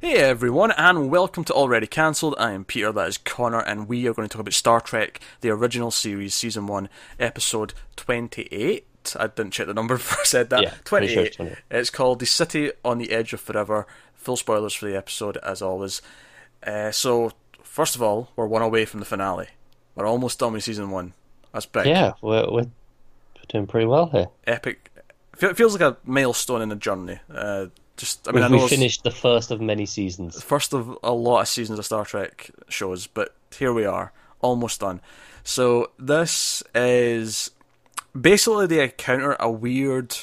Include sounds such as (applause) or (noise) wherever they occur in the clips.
Hey everyone, and welcome to Already Cancelled. I am Peter, that is Connor, and we are going to talk about Star Trek, the original series, Season 1, Episode 28. I didn't check the number (laughs) before I said that. Yeah, 28. sure it's 28. It's called The City on the Edge of Forever. Full spoilers for the episode, as always. Uh, so, first of all, we're one away from the finale. We're almost done with Season 1. That's big. Yeah, we're, we're doing pretty well here. Epic. Fe- feels like a milestone in the journey. Uh, just, I mean, I we know we finished the first of many seasons. first of a lot of seasons of Star Trek shows, but here we are, almost done. So this is basically they encounter a weird,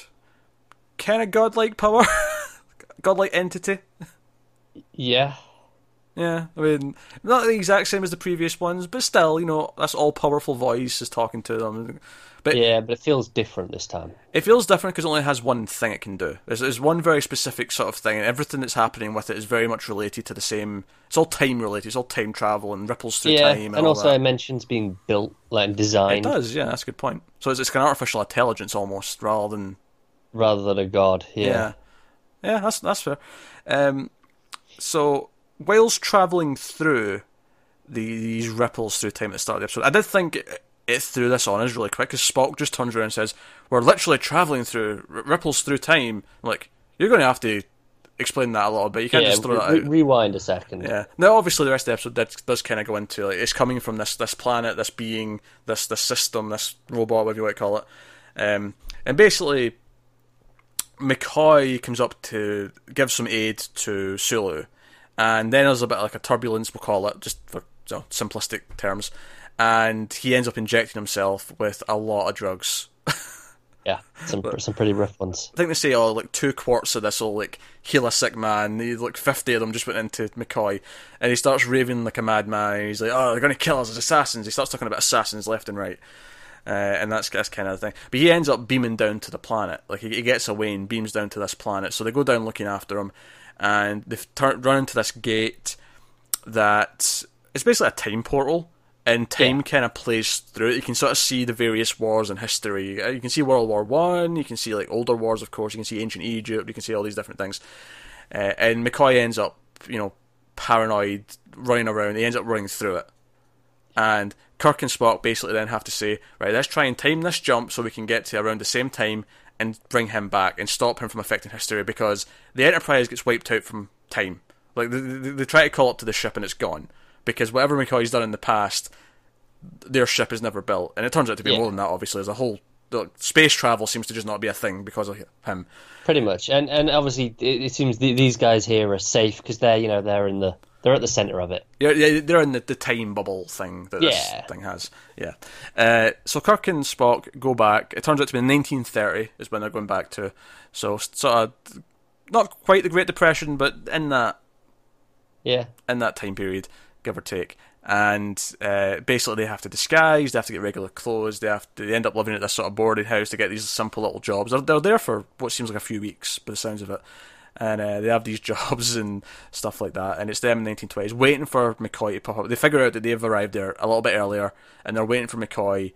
kind of godlike power, (laughs) godlike entity. Yeah, Yeah, I mean, not the exact same as the previous ones, but still, you know, that's all powerful voice is talking to them. But yeah, but it feels different this time. it feels different because it only has one thing it can do. There's, there's one very specific sort of thing, and everything that's happening with it is very much related to the same. It's all time related. It's all time travel and ripples through yeah, time, and, and also that. it mentions being built, like designed. It does, yeah, that's a good point. So it's, it's kind of artificial intelligence almost, rather than rather than a god. yeah, Yeah, yeah, that's that's fair. Um, so whilst traveling through the, these ripples through time at the start of the episode, I did think it, it threw this on us really quick because Spock just turns around and says, "We're literally traveling through r- ripples through time." Like, you're going to have to explain that a little bit. You can't yeah. just throw that re- out. rewind a second. Yeah. Now, obviously, the rest of the episode does, does kind of go into like it's coming from this this planet, this being, this this system, this robot, whatever you want to call it, um, and basically, McCoy comes up to give some aid to Sulu, and then there's a bit like a turbulence, we'll call it, just for you know, simplistic terms, and he ends up injecting himself with a lot of drugs. (laughs) yeah, some some pretty rough ones. I think they say, oh, like two quarts of this will like heal a sick man. He, like fifty of them just went into McCoy, and he starts raving like a madman. He's like, oh, they're going to kill us as assassins. He starts talking about assassins left and right, uh, and that's that's kind of the thing. But he ends up beaming down to the planet. Like he, he gets away and beams down to this planet. So they go down looking after him, and they've tur- run into this gate that it's basically a time portal. And time Yeah. kind of plays through it. You can sort of see the various wars in history. Uh, You can see World War One. You can see like older wars, of course. You can see ancient Egypt. You can see all these different things. Uh, and McCoy ends up, you know, paranoid, running around. He ends up running through it. And Kirk and Spock basically then have to say, right, let's try and time this jump so we can get to around the same time and bring him back and stop him from affecting history because the Enterprise gets wiped out from time. Like they, they, they try to call up to the ship and it's gone because whatever McCoy's done in the past, their ship is never built, and it turns out to be Yeah. more than that. Obviously, as a whole, the space travel seems to just not be a thing because of him. Pretty much, and and obviously it, it seems th- these guys here are safe because they're you know they're in the they're at the center of it. Yeah, yeah, they're in the, the time bubble thing that this Yeah. thing has. Yeah. Uh, so Kirk and Spock go back. It turns out to be 1930 is when they're going back to. So sort of not quite the Great Depression, but in that Yeah, in that time period, give or take. And uh, basically, they have to disguise. They have to get regular clothes. They have to. They end up living at this sort of boarding house to get these simple little jobs. They're, they're there for what seems like a few weeks, by the sounds of it. And uh, they have these (laughs) jobs and stuff like that. And it's them in 1920s waiting for McCoy to pop up. They figure out that they've arrived there a little bit earlier, and they're waiting for McCoy.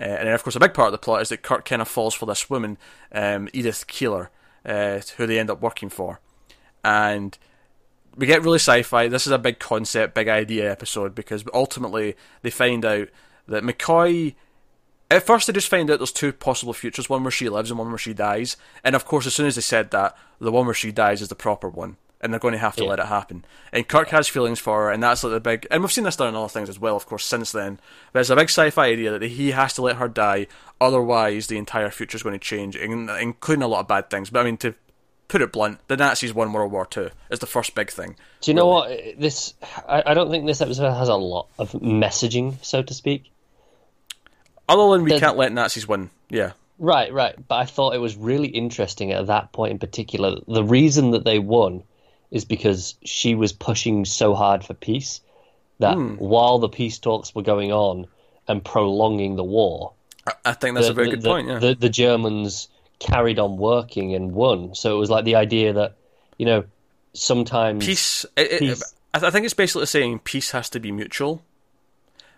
Uh, and then, of course, a big part of the plot is that Kirk kind of falls for this woman, um, Edith Keeler, uh, who they end up working for. And we get really sci-fi. This is a big concept, big idea episode because ultimately they find out that McCoy. At first, they just find out there's two possible futures: one where she lives and one where she dies. And of course, as soon as they said that, the one where she dies is the proper one, and they're going to have to Yeah. let it happen. And Kirk has feelings for her, and that's like the big. And we've seen this done in other things as well, of course, since then. But it's a big sci-fi idea that he has to let her die, otherwise the entire future is going to change, including a lot of bad things. But I mean, to put it blunt, the Nazis won World War Two. Is the first big thing. Do you know what this? I, I don't think this episode has a lot of messaging, so to speak. Other than we There's- can't let Nazis win. Yeah. Right, right. But I thought it was really interesting at that point in particular. The reason that they won is because she was pushing so hard for peace that Hmm. while the peace talks were going on and prolonging the war, I, I think that's the, a very the- good the- point, yeah. the Germans carried on working and won. So it was like the idea that, you know, sometimes peace, it, it- peace. I, I think it's basically saying peace has to be mutual.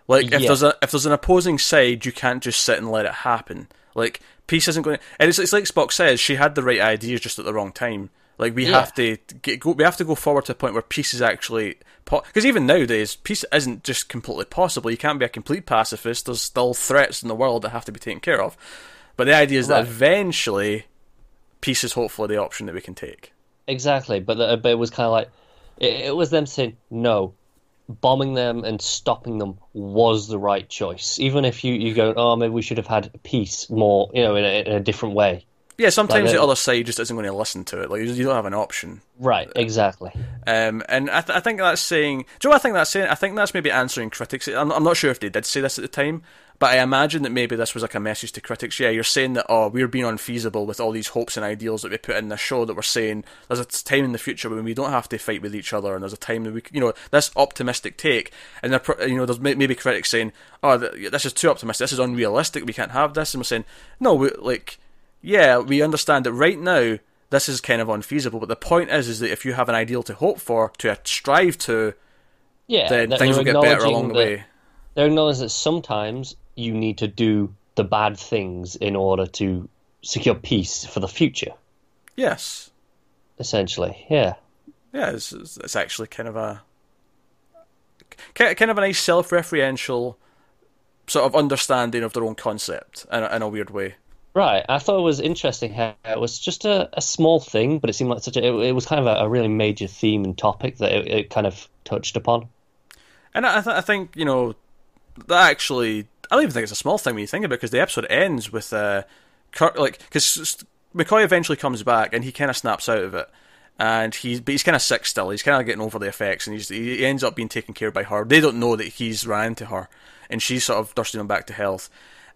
Like if Yeah. there's a if there's an opposing side, you can't just sit and let it happen. Like peace isn't going. to... And it's, it's like Spock says, she had the right ideas just at the wrong time. Like we Yeah. have to get, go, we have to go forward to a point where peace is actually because even nowadays peace isn't just completely possible. You can't be a complete pacifist. There's still threats in the world that have to be taken care of. But the idea is that eventually peace is hopefully the option that we can take. Exactly, but, the, but it was kind of like it, it was them saying no, bombing them and stopping them was the right choice. Even if you you go, oh, maybe we should have had peace more, you know, in a, in a different way. Yeah, sometimes Like, the uh, other side just isn't going to listen to it. Like you you don't have an option. Right, exactly. Um, and I, th- I think that's saying. Do you know what I think that's saying? I think that's maybe answering critics. I'm, I'm not sure if they did say this at the time, but I imagine that maybe this was like a message to critics. Yeah, you're saying that oh, we're being unfeasible with all these hopes and ideals that we put in this show. That we're saying there's a time in the future when we don't have to fight with each other, and there's a time that we, you know, this optimistic take. And they're, you know, there's maybe critics saying, oh, this is too optimistic. This is unrealistic. We can't have this. And we're saying, no, we, like, yeah, we understand that right now this is kind of unfeasible. But the point is, is that if you have an ideal to hope for, to strive to, Yeah, then things will get better along the that- way. They're acknowledging that sometimes you need to do the bad things in order to secure peace for the future. Yes. Essentially, yeah. Yeah, it's, it's, actually kind of a kind of a nice self-referential sort of understanding of their own concept in a, in a weird way. Right. I thought it was interesting how it was just a, a small thing, but it seemed like such a. It, it was kind of a, a really major theme and topic that it, it kind of touched upon. And I, th- I think you know that actually I don't even think it's a small thing when you think about it because the episode ends with uh, Kirk like because McCoy eventually comes back and he kind of snaps out of it. And he's but he's kind of sick still. He's kind of getting over the effects, and he ends up being taken care of by her. They don't know that he's ran into her, and she's sort of nursing him back to health.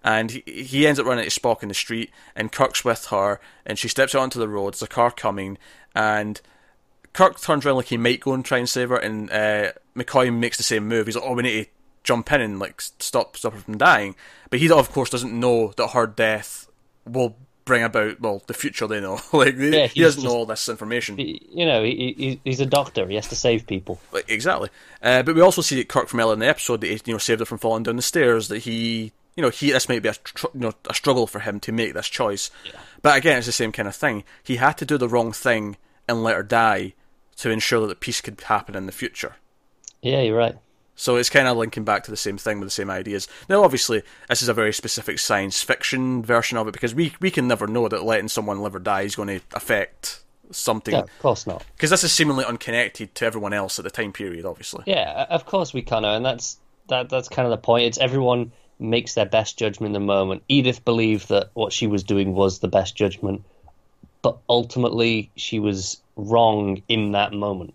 And he, he ends up running into Spock in the street, and Kirk's with her, and she steps out onto the road. There's a car coming, and Kirk turns around like he might go and try and save her, and uh, McCoy makes the same move. He's like, "Oh, we need to jump in and like stop stop her from dying." But he, of course, doesn't know that her death will bring about well the future. They know, (laughs) like Yeah, he doesn't know all this information. He- You know, he, he, he's a doctor. He has to save people. Exactly. Uh, but we also see that Kirk from earlier in the episode that he you know saved her from falling down the stairs. That he you know he this might be a tr- you know a struggle for him to make this choice. But again, it's the same kind of thing. He had to do the wrong thing and let her die to ensure that the peace could happen in the future. Yeah, you're right. So it's kind of linking back to the same thing with the same ideas. Now, obviously, this is a very specific science fiction version of it because we we can never know that letting someone live or die is going to affect something No, of course not. because this is seemingly unconnected to everyone else at the time period. Obviously, Yeah, of course we can, and that's that. That's kind of the point. It's everyone makes their best judgment in the moment. Edith believed that what she was doing was the best judgment, but ultimately she was wrong in that moment.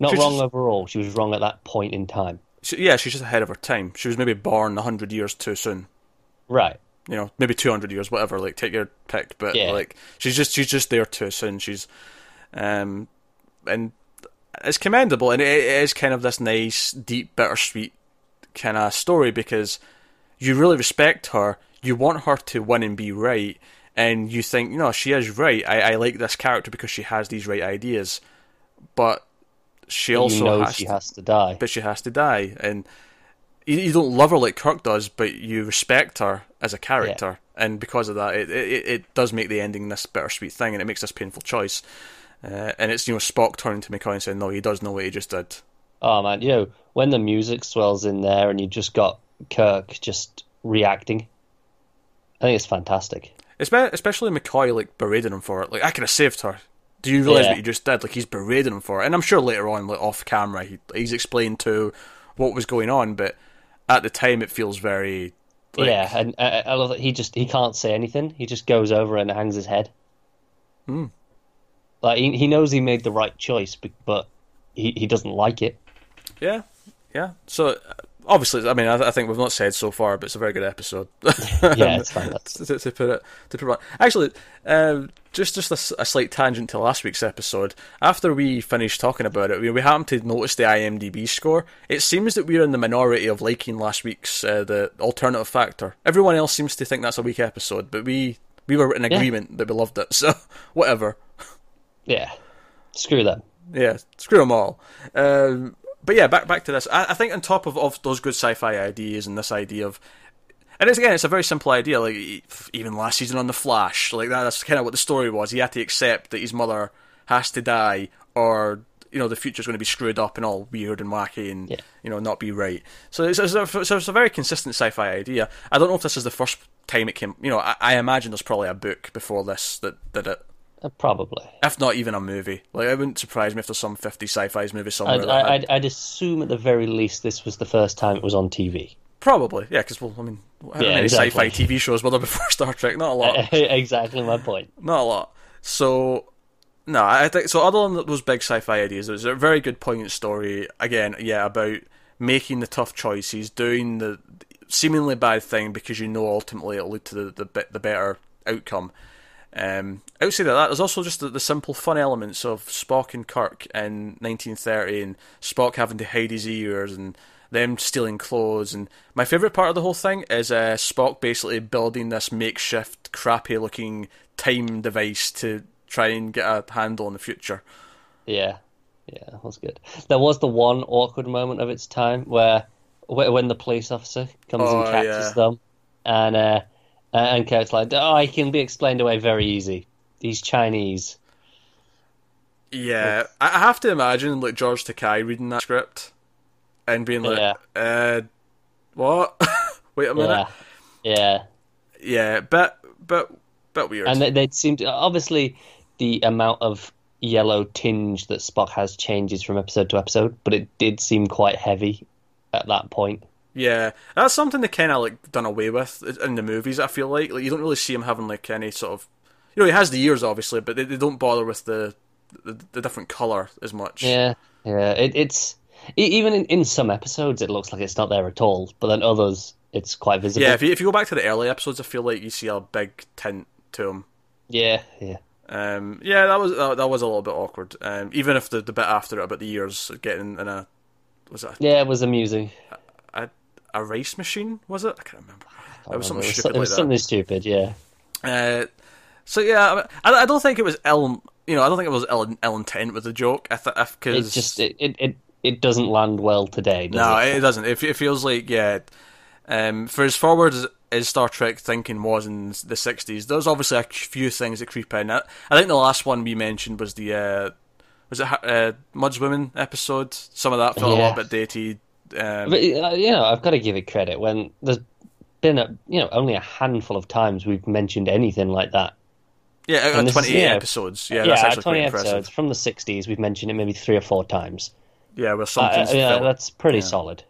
Not She's wrong just- overall. She was wrong at that point in time. She, yeah, she's just ahead of her time. She was maybe born hundred years too soon. Right. You know, maybe two hundred years, whatever. Like, take your pick. But Yeah. like, she's just she's just there too soon. She's, um, and it's commendable, and it, it is kind of this nice, deep, bittersweet kind of story because you really respect her. You want her to win and be right, and you think, no, she is right. I, I like this character because she has these right ideas, but she also has she to, has to die. but she has to die, and you, you don't love her like Kirk does, but you respect her as a character, and because of that, it, it it does make the ending this bittersweet thing, and it makes this painful choice. Uh, and it's you know Spock turning to McCoy and saying, "No, he does know what he just did." Oh man, you know when the music swells in there and you just got Kirk just reacting. I think it's fantastic. Especially McCoy like berating him for it. Like I could have saved her. Do you realize Yeah. what you just did? Like he's berating him for it, and I'm sure later on, like off camera, he, he's explained to what was going on, but at the time, it feels very. Like, yeah, and I, I love that he just he can't say anything. He just goes over and hangs his head. Hmm. Like he he knows he made the right choice, but, but he he doesn't like it. Yeah, yeah. So uh, obviously, I mean, I, I think we've not said so far, but it's a very good episode. (laughs) Yeah, it's fantastic. (laughs) to, to put it to put it. Actually, um, just just a, a slight tangent to last week's episode. After we finished talking about it, we, we happened to notice the IMDb score. It seems that we're in the minority of liking last week's uh, the alternative factor. Everyone else seems to think that's a weak episode, but we we were in agreement that we loved it. (laughs) So whatever. Yeah, screw them. Yeah, screw them all. Um, but yeah, back back to this. I, I think on top of, of those good sci-fi ideas and this idea of, and it's again, it's a very simple idea. Like even last season on the Flash, like that, that's kind of what the story was. He had to accept that his mother has to die, or you know the future's going to be screwed up and all weird and wacky and Yeah. you know not be right. So it's, it's, a, so it's a very consistent sci-fi idea. I don't know if this is the first time it came. You know, I, I imagine there's probably a book before this that did it. Uh, probably. If not even a movie, like it wouldn't surprise me if there's some 50 sci-fi's movie somewhere. I'd, I'd, I'd assume at the very least this was the first time it was on TV. Probably, yeah. Because well, I mean, how Yeah, many exactly. sci-fi TV shows were there before (laughs) Star Trek? Not a lot. (laughs) exactly my point. not a lot. So no, I think so. Other than those big sci-fi ideas, it was a very good poignant story. Again, yeah, about making the tough choices, doing the seemingly bad thing because you know ultimately it'll lead to the the, the better outcome. Um, outside of that, there's also just the, the simple fun elements of Spock and Kirk in 1930, and Spock having to hide his ears, and them stealing clothes. And my favourite part of the whole thing is uh, Spock basically building this makeshift, crappy-looking time device to try and get a handle on the future. Yeah, yeah, that was good. There was the one awkward moment of its time where when the police officer comes Oh, and catches yeah. them, and uh, and Kirk's like, "Oh, he can be explained away very easy. He's Chinese." Yeah, I have to imagine like George Takei reading that script and being like, Yeah. uh, "What? (laughs) Wait a minute." Yeah, yeah. Yeah, but but bit weird. And they, they seem to obviously the amount of yellow tinge that Spock has changes from episode to episode, but it did seem quite heavy at that point. Yeah, that's something they kind of like done away with in the movies. I feel like like you don't really see him having like any sort of, you know, he has the ears obviously, but they, they don't bother with the, the the different color as much. Yeah, yeah. It, it's even in, in some episodes it looks like it's not there at all, but then others it's quite visible. yeah. If you if you go back to the early episodes, I feel like you see a big tint to him. yeah, yeah. Um, yeah, that was that, that was a little bit awkward. Um, even if the the bit after it about the ears getting in a was it Yeah, it was amusing. A, race machine? Was it? I can't remember. It was something it stupid it was like that. something stupid. Yeah, Uh, so yeah, I, I don't think it was ill. You know, I don't think it was ill, ill intent with the joke. I th- it just it, it it it doesn't land well today. Does no, it? it doesn't. It, it feels like yeah. Um, for as forward as, as Star Trek thinking was in the '60s, there's obviously a few things that creep in. I, I think the last one we mentioned was the uh, was it uh, Mudd's Women episode. Some of that felt a little bit dated. Um, But uh, you know, I've got to give it credit when there's been a you know only a handful of times we've mentioned anything like that. yeah, out and this is- yeah. episodes. Yeah, Yeah, that's actually twenty episodes impressive. from the '60s. We've mentioned it maybe three or four times. Yeah, where Uh, something's yeah, felt- that's pretty yeah. solid.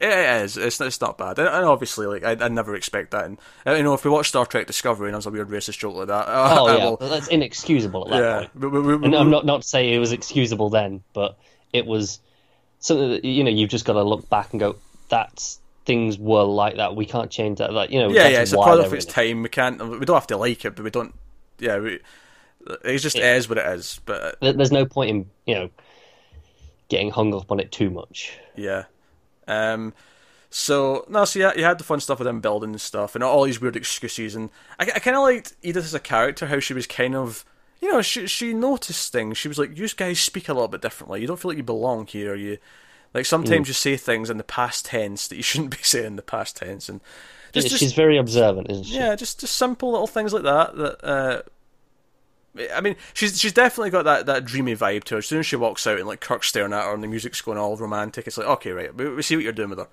Yeah, it is. It's it's not bad, and, obviously, like I, I never expect that. And uh, you know, if we watch Star Trek Discovery and there's a weird racist joke like that, uh, (laughs) Oh yeah, will- that's inexcusable at that yeah. point. We- we- we- And I'm not not saying it was excusable then, but it was something that you know you've just got to look back and go, that's things were like that. We can't change that. Like you know, yeah, yeah. It's a product of its time. We can't. We don't have to like it, but we don't. Yeah, we, it just is what it is. But uh, There's no point in you know getting hung up on it too much. yeah. Um. So no, so yeah, you had the fun stuff with them building and stuff, and all these weird excuses. And I, I kind of liked Edith as a character, how she was kind of, you know, she she noticed things. She was like, "You guys speak a little bit differently. You don't feel like you belong here. You like sometimes you say things in the past tense that you (laughs) shouldn't be saying in the past tense." And just, She's just very observant, isn't she? yeah, just just simple little things like that. That uh, I mean, she's she's definitely got that, that dreamy vibe to her. As soon as she walks out and like Kirk's staring at her and the music's going all romantic, it's like okay, right, we, we see what you're doing with her.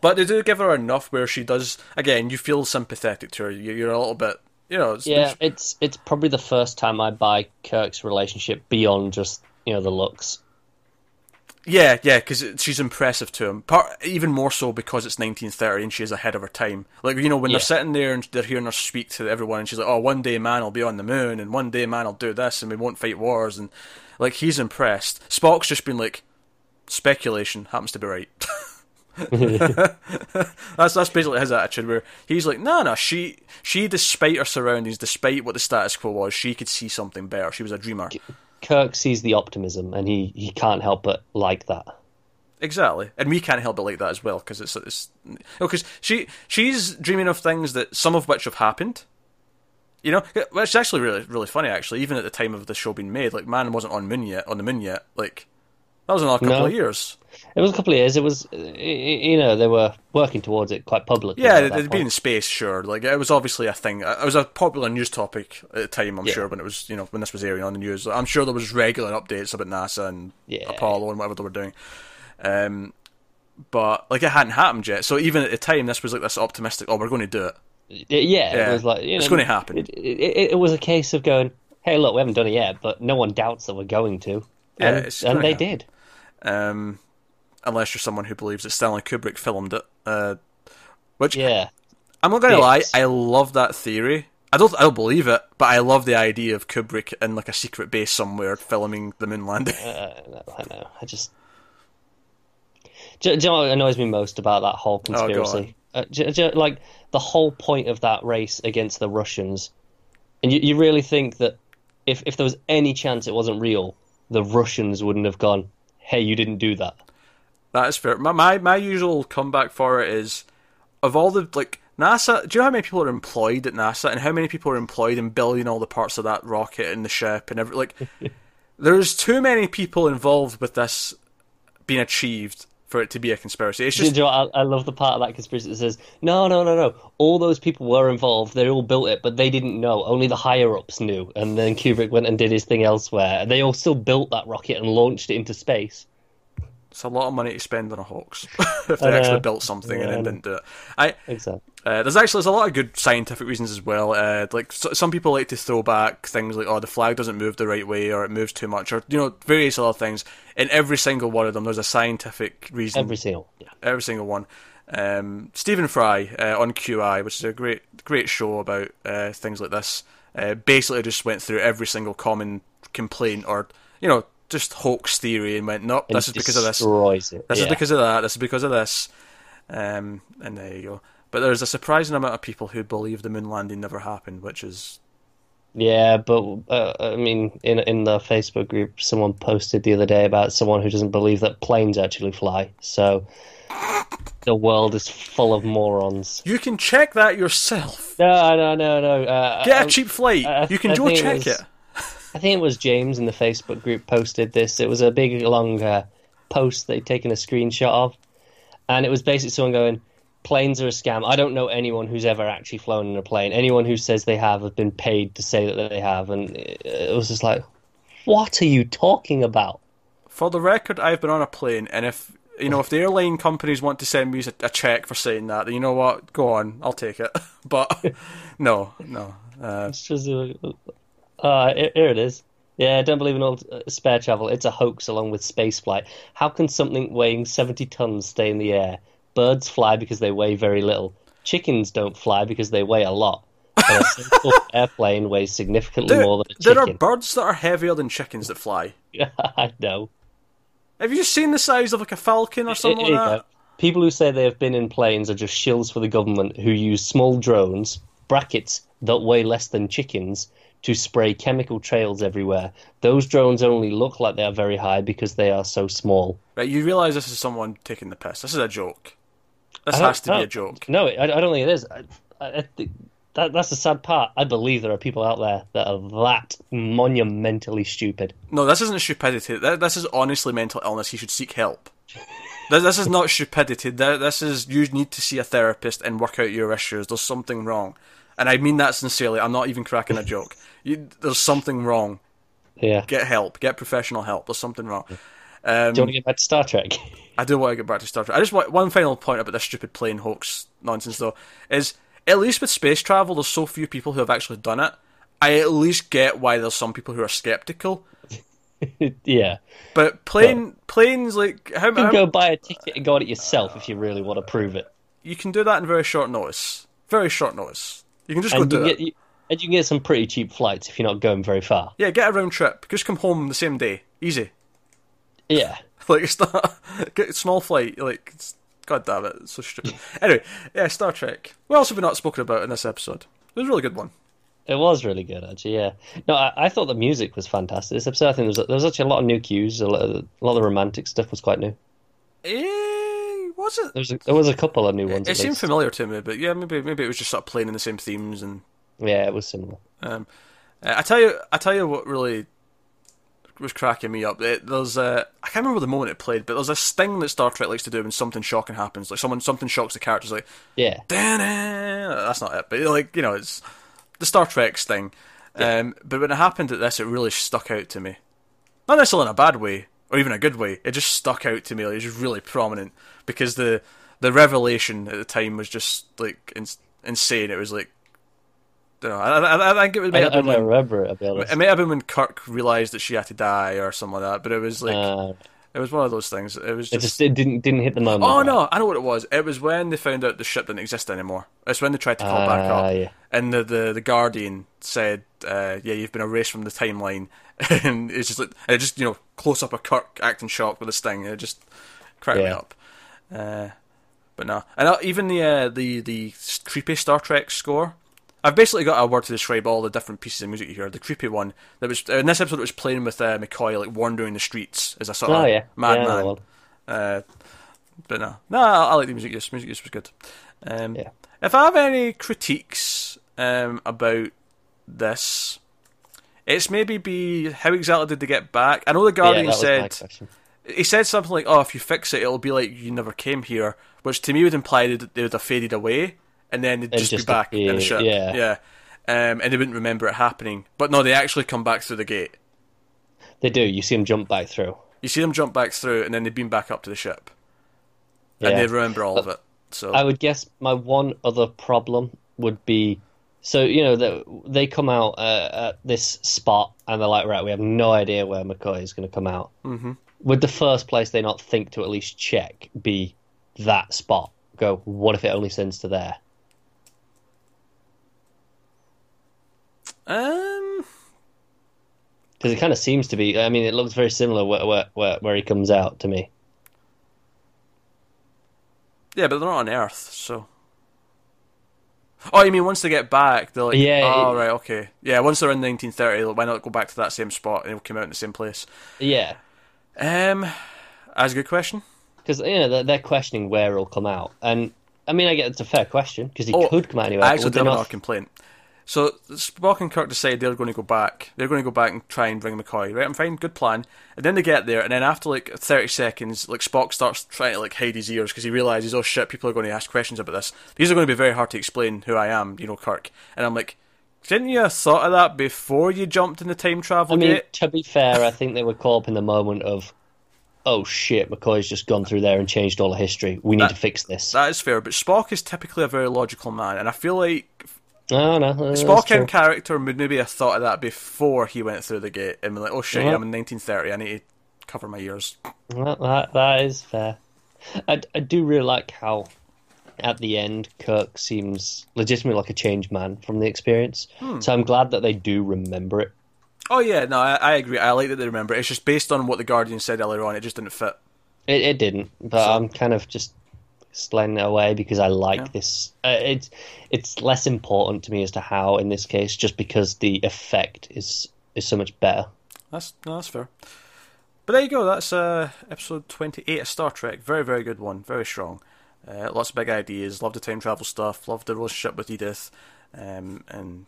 But they do give her enough where she does. Again, you feel sympathetic to her. You- You're a little bit, you know. It's, Yeah, it's it's probably the first time I buy Kirk's relationship beyond just you know the looks. Yeah, yeah, because she's impressive to him. Part even more so because it's 1930 and she's ahead of her time. Like you know, when Yeah. they're sitting there and they're hearing her speak to everyone, and she's like, "Oh, one day man will be on the moon, and one day man will do this, and we won't fight wars." And like he's impressed. Spock's just been like, speculation happens to be right. (laughs) (laughs) that's that's basically his attitude. Where he's like, "No, no, she she, despite her surroundings, despite what the status quo was, she could see something better. She was a dreamer." Kirk sees the optimism, and he, he can't help but like that. Exactly, and we can't help but like that as well because it's it's because she she's dreaming of things that some of which have happened. You know, which is actually really really funny. Actually, even at the time of the show being made, like man wasn't on moon yet on the moon yet. Like That was another couple No. of years. It was a couple of years. It was, you know, they were working towards it quite publicly. Yeah, at they'd, that they'd been in space, sure. Like it was obviously a thing. It was a popular news topic at the time. I'm Yeah. sure when it was, you know, when this was airing on the news. I'm sure there was regular updates about NASA and Yeah. Apollo and whatever they were doing. Um, but like it hadn't happened yet. So even at the time, this was like this optimistic. Oh, we're going to do it. Yeah, Yeah, it was like you it's gonna happen. It, it, it was a case of going, "Hey, look, we haven't done it yet, but no one doubts that we're going to," Yeah, and, and they happen. did. Um, unless you're someone who believes that Stanley Kubrick filmed it. Uh, which Yeah, I'm not gonna lie, I love that theory. I don't, I don't believe it, but I love the idea of Kubrick in like a secret base somewhere filming the moon landing. uh, I know. I just. Do, you know what annoys me most about that whole Oh, conspiracy? uh, do- do- like the whole point of that race against the Russians, and you, you really think that if if there was any chance it wasn't real, the Russians wouldn't have gone, "Hey, you didn't do that." That is fair. My, my my usual comeback for it is of all the like NASA. Do you know how many people are employed at NASA and how many people are employed in building all the parts of that rocket and the ship and every like? (laughs) there's too many people involved with this being achieved for it to be a conspiracy. It's Do you just know? I, I love the part of that conspiracy that says, no, no, no, no. All those people were involved. They all built it, but they didn't know. Only the higher ups knew. And then Kubrick went and did his thing elsewhere. They all still built that rocket and launched it into space. It's a lot of money to spend on a hoax (laughs) if they actually built something and Yeah, I then didn't do it. I Exactly. Uh, there's actually there's a lot of good scientific reasons as well. Uh, like so, some people like to throw back things like, "Oh, the flag doesn't move the right way, or it moves too much," or you know, various other things. In every single one of them, there's a scientific reason. Every single. Yeah. every single one. Um, Stephen Fry uh, on QI, which is a great great show about uh, things like this, uh, basically just went through every single common complaint or you know just hoax theory and went, "Nope, this is because of this." It. This is because of that. This is because of this. Um, and there you go. But there's a surprising amount of people who believe the moon landing never happened, which is Yeah, but uh, I mean, in in the Facebook group, someone posted the other day about someone who doesn't believe that planes actually fly. So the world is full of morons. you can check that yourself. No, no, no, no. Uh, Get a cheap flight. I- you can I go think it check was- it. I think it was James in the Facebook group posted this. It was a big long uh, post they'd taken a screenshot of, and it was basically someone going, "Planes are a scam." I don't know anyone who's ever actually flown in a plane. Anyone who says they have have been paid to say that they have, and it was just like, "What are you talking about?" For the record, I've been on a plane, and if you know if the airline companies want to send me a, a check for saying that, then you know what, go on, I'll take it. (laughs) But no, no. Uh, It's just, uh, uh, here it is. Yeah, I don't believe in all uh, spare travel. It's a hoax along with spaceflight. How can something weighing 70 tons stay in the air? Birds fly because they weigh very little. Chickens don't fly because they weigh a lot. And a simple (laughs) airplane weighs significantly there, more than a chicken. there are birds that are heavier than chickens that fly. (laughs) I know. Have you just seen the size of like a falcon or something Here like that? People who say they have been in planes are just shills for the government who use small drones, brackets, that weigh less than chickens, to spray chemical trails everywhere. Those drones only look like they are very high because they are so small. Right, you realise this is someone taking the piss. This is a joke. This has to be a joke. No, I, I don't think it is. I, I, that, that's the sad part. I believe there are people out there that are that monumentally stupid. No, this isn't stupidity. Th- This is honestly mental illness. You should seek help. This, this is not stupidity. This is you need to see a therapist and work out your issues. There's something wrong, and I mean that sincerely. I'm not even cracking a joke. You, there's something wrong. Yeah. Get help. Get professional help. There's something wrong. Um, Do you want to get back to Star Trek? (laughs) I do want to get back to Star Trek. I just want one final point about this stupid plane hoax nonsense, though, is at least with space travel, there's so few people who have actually done it. I at least get why there's some people who are skeptical. (laughs) yeah. But plane planes like how, You can how go buy a ticket and go on it yourself if you really want to prove it. you can do that in very short notice. Very short notice. You can just go And you, do can it. you, and you can get some pretty cheap flights if you're not going very far. Yeah, get a round trip. Just come home the same day. Easy. Yeah. (laughs) Like it's not (laughs) get a small flight. Like God damn it, it's so stupid. (laughs) anyway, yeah, Star Trek. What else have we not spoken about in this episode? It was a really good one. It was really good, actually. Yeah. No, I, I thought the music was fantastic. This episode, I think there was, there was actually a lot of new cues. A lot, of, a lot of the romantic stuff was quite new. Eh, was it? There was a, there was a couple of new ones. It at seemed least. familiar to me, but yeah, maybe maybe it was just sort of playing in the same themes. And Yeah, it was similar. um, uh, I tell you, I tell you what really was cracking me up. It, there's a I can't remember the moment it played, but there's a sting that Star Trek likes to do when something shocking happens. Like someone something shocks the characters. Like Yeah. "Da-na." that's not it, but like you know, it's the Star Trek sting. Um, but when it happened at this, it really stuck out to me. Not necessarily in a bad way or even a good way. It just stuck out to me. Like, it was just really prominent because the the revelation at the time was just like in, insane. It was like. I know. I, I, think it was. I, I don't when- remember it, it may have been when Kirk realised that she had to die or something like that, but it was like Uh, it was one of those things. It was it just, just it didn't didn't hit the moment. oh right. no, I know what it was. It was when they found out the ship didn't exist anymore. It's when they tried to call back Ah, up, yeah. and the, the the Guardian said, uh, "Yeah, you've been erased from the timeline," (laughs) and it's just like and it just you know close up of Kirk acting shocked with a sting. It just cracked me up. Uh, but no, and uh, even the uh, the the creepy Star Trek score. I've basically got a word to describe all the different pieces of music you hear. The creepy one that was in this episode, it was playing with uh, McCoy, like wandering the streets as a sort Oh of yeah. yeah, madman. one. Uh, but no, no, I, I like the music use. Music use was good. Um, Yeah. If I have any critiques um, about this, it's maybe be how exactly did they get back? I know the Guardian my said he said something like, "Oh, if you fix it, it'll be like you never came here," which to me would imply that they would have faded away and then they'd just, just be back in the ship. yeah. yeah. Um, and they wouldn't remember it happening. But no, they actually come back through the gate. They do. You see them jump back through. You see them jump back through, and then they beam back up to the ship, Yeah. and they remember all of it. So I would guess my one other problem would be so you know that they come out uh, at this spot and they're like, right, we have no idea where McCoy is going to come out. Mm-hmm. Would the first place they not think to at least check be that spot? Go, what if it only sends to there? Um. Because it kind of seems to be. I mean, it looks very similar where where where, where he comes out to me. Yeah, but they're not on Earth, so. Oh, you mean once they get back, they're like, Yeah, oh, it- right, okay. Yeah, once they're in 1930, why not go back to that same spot and it'll come out in the same place? Yeah, Um, that's a good question. because you know they're, they're questioning where it'll come out, and I mean, I get it's a fair question because he Oh, could come out anywhere. I actually do they have another complaint. So Spock and Kirk decide they're going to go back. They're going to go back and try and bring McCoy. Right, I'm fine, good plan. And then they get there, and then after like 30 seconds, like Spock starts trying to like hide his ears because he realizes, oh shit, people are going to ask questions about this. These are going to be very hard to explain who I am, you know, Kirk. And I'm like, didn't you have thought of that before you jumped in the time travel I mean, gate? to be fair, I think they were caught up in the moment of, oh shit, McCoy's just gone through there and changed all the history. We need That- to fix this. That is fair, but Spock is typically a very logical man, and I feel like no, no, that's Spock true. in character would maybe have thought of that before he went through the gate and been like, oh shit, Yeah. I'm in 1930, I need to cover my ears. That, that, that is fair. I, I do really like how, at the end, Kirk seems legitimately like a changed man from the experience. Hmm. So I'm glad that they do remember it. Oh yeah, no, I, I agree. I like that they remember. it. It's just based on what the Guardian said earlier on. It just didn't fit. It, it didn't, but So- I'm kind of just sliding it away because I like Yeah. this. Uh, it's it's less important to me as to how in this case, just because the effect is is so much better. That's no, that's fair. But there you go. That's uh, episode twenty-eight of Star Trek. Very, very good one. Very strong. Uh, lots of big ideas. Love the time travel stuff. Love the relationship with Edith. Um, and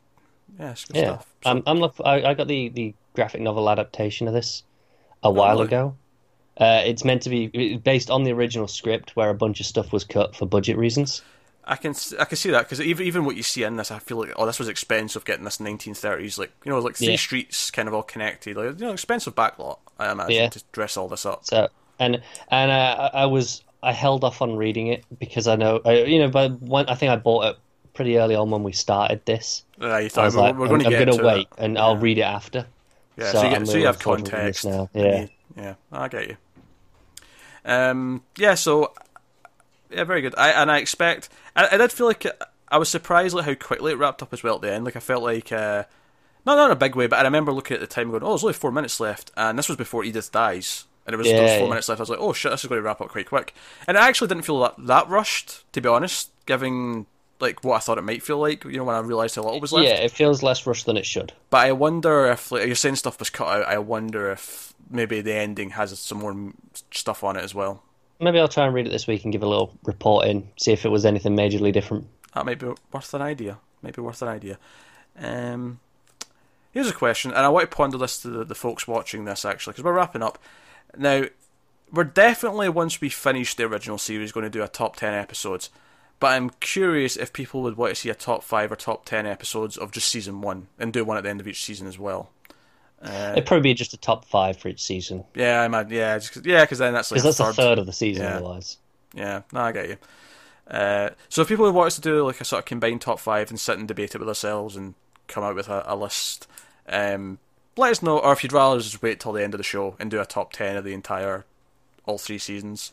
yeah, it's good Yeah, stuff. So- I'm, I'm look. I, I got the, the graphic novel adaptation of this a while really? ago. Uh, it's meant to be based on the original script, where a bunch of stuff was cut for budget reasons. I can I can see that because even even what you see in this, I feel like oh, this was expensive getting this 1930s like you know like three Yeah. streets kind of all connected, like you know expensive backlot. I imagine Yeah. to dress all this up. So and and uh, I was I held off on reading it because I know I, you know, but one, I think I bought it pretty early on when we started this. Uh, you I was we're, like, we're I'm, going to I'm get gonna to wait it. and I'll read it after. Yeah, So so, you, get, so you have looking forward to reading this context now. Yeah. Yeah, I get you. Um, yeah, so yeah, very good. I and I expect I, I did feel like I was surprised at how quickly it wrapped up as well at the end. Like I felt like uh, not not in a big way, but I remember looking at the time going, "Oh, there's only four minutes left," and this was before Edith dies. And it was Yeah, four yeah. minutes left. I was like, "Oh shit, this is going to wrap up quite quick." And I actually didn't feel that, that rushed, to be honest, given like what I thought it might feel like. You know, when I realised how little was left. Yeah, it feels less rushed than it should. But I wonder if like you're saying stuff was cut out. I wonder if maybe the ending has some more stuff on it as well. Maybe I'll try and read it this week and give a little report in, see if it was anything majorly different. That might be worth an idea. Might be worth an idea. Um, here's a question, and I want to ponder this to the, the folks watching this actually, because we're wrapping up. Now, we're definitely, once we finish the original series, going to do a top 10 episodes. But I'm curious if people would want to see a top 5 or top 10 episodes of just season 1 and do one at the end of each season as well. Uh, It'd probably be just a top five for each season. Yeah, I might. Yeah, just, yeah, because then that's like because that's a third of the season yeah. otherwise. Yeah, no, I get you. Uh, so if people want us to do like a sort of combined top five and sit and debate it with ourselves and come out with a, a list, um, let us know. Or if you'd rather just wait till the end of the show and do a top ten of the entire all three seasons,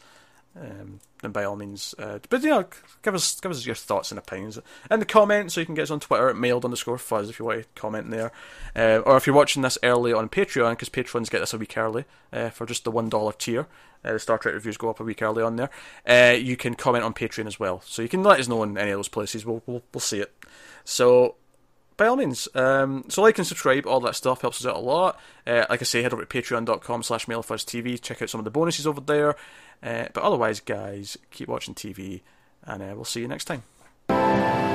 um, then by all means. Uh, but know, give us give us your thoughts and opinions in the comments. So you can get us on Twitter at mailed underscore fuzz if you want to comment there, uh, or if you're watching this early on Patreon because patrons get this a week early uh, for just the one dollar tier. Uh, the Star Trek reviews go up a week early on there. Uh, you can comment on Patreon as well, so you can let us know in any of those places. We'll we'll, we'll see it. So by all means. Um, so like and subscribe, all that stuff helps us out a lot. Uh, like I say, head over to patreon.com slash TV, check out some of the bonuses over there. Uh, but otherwise, guys, keep watching TV, and uh, we'll see you next time.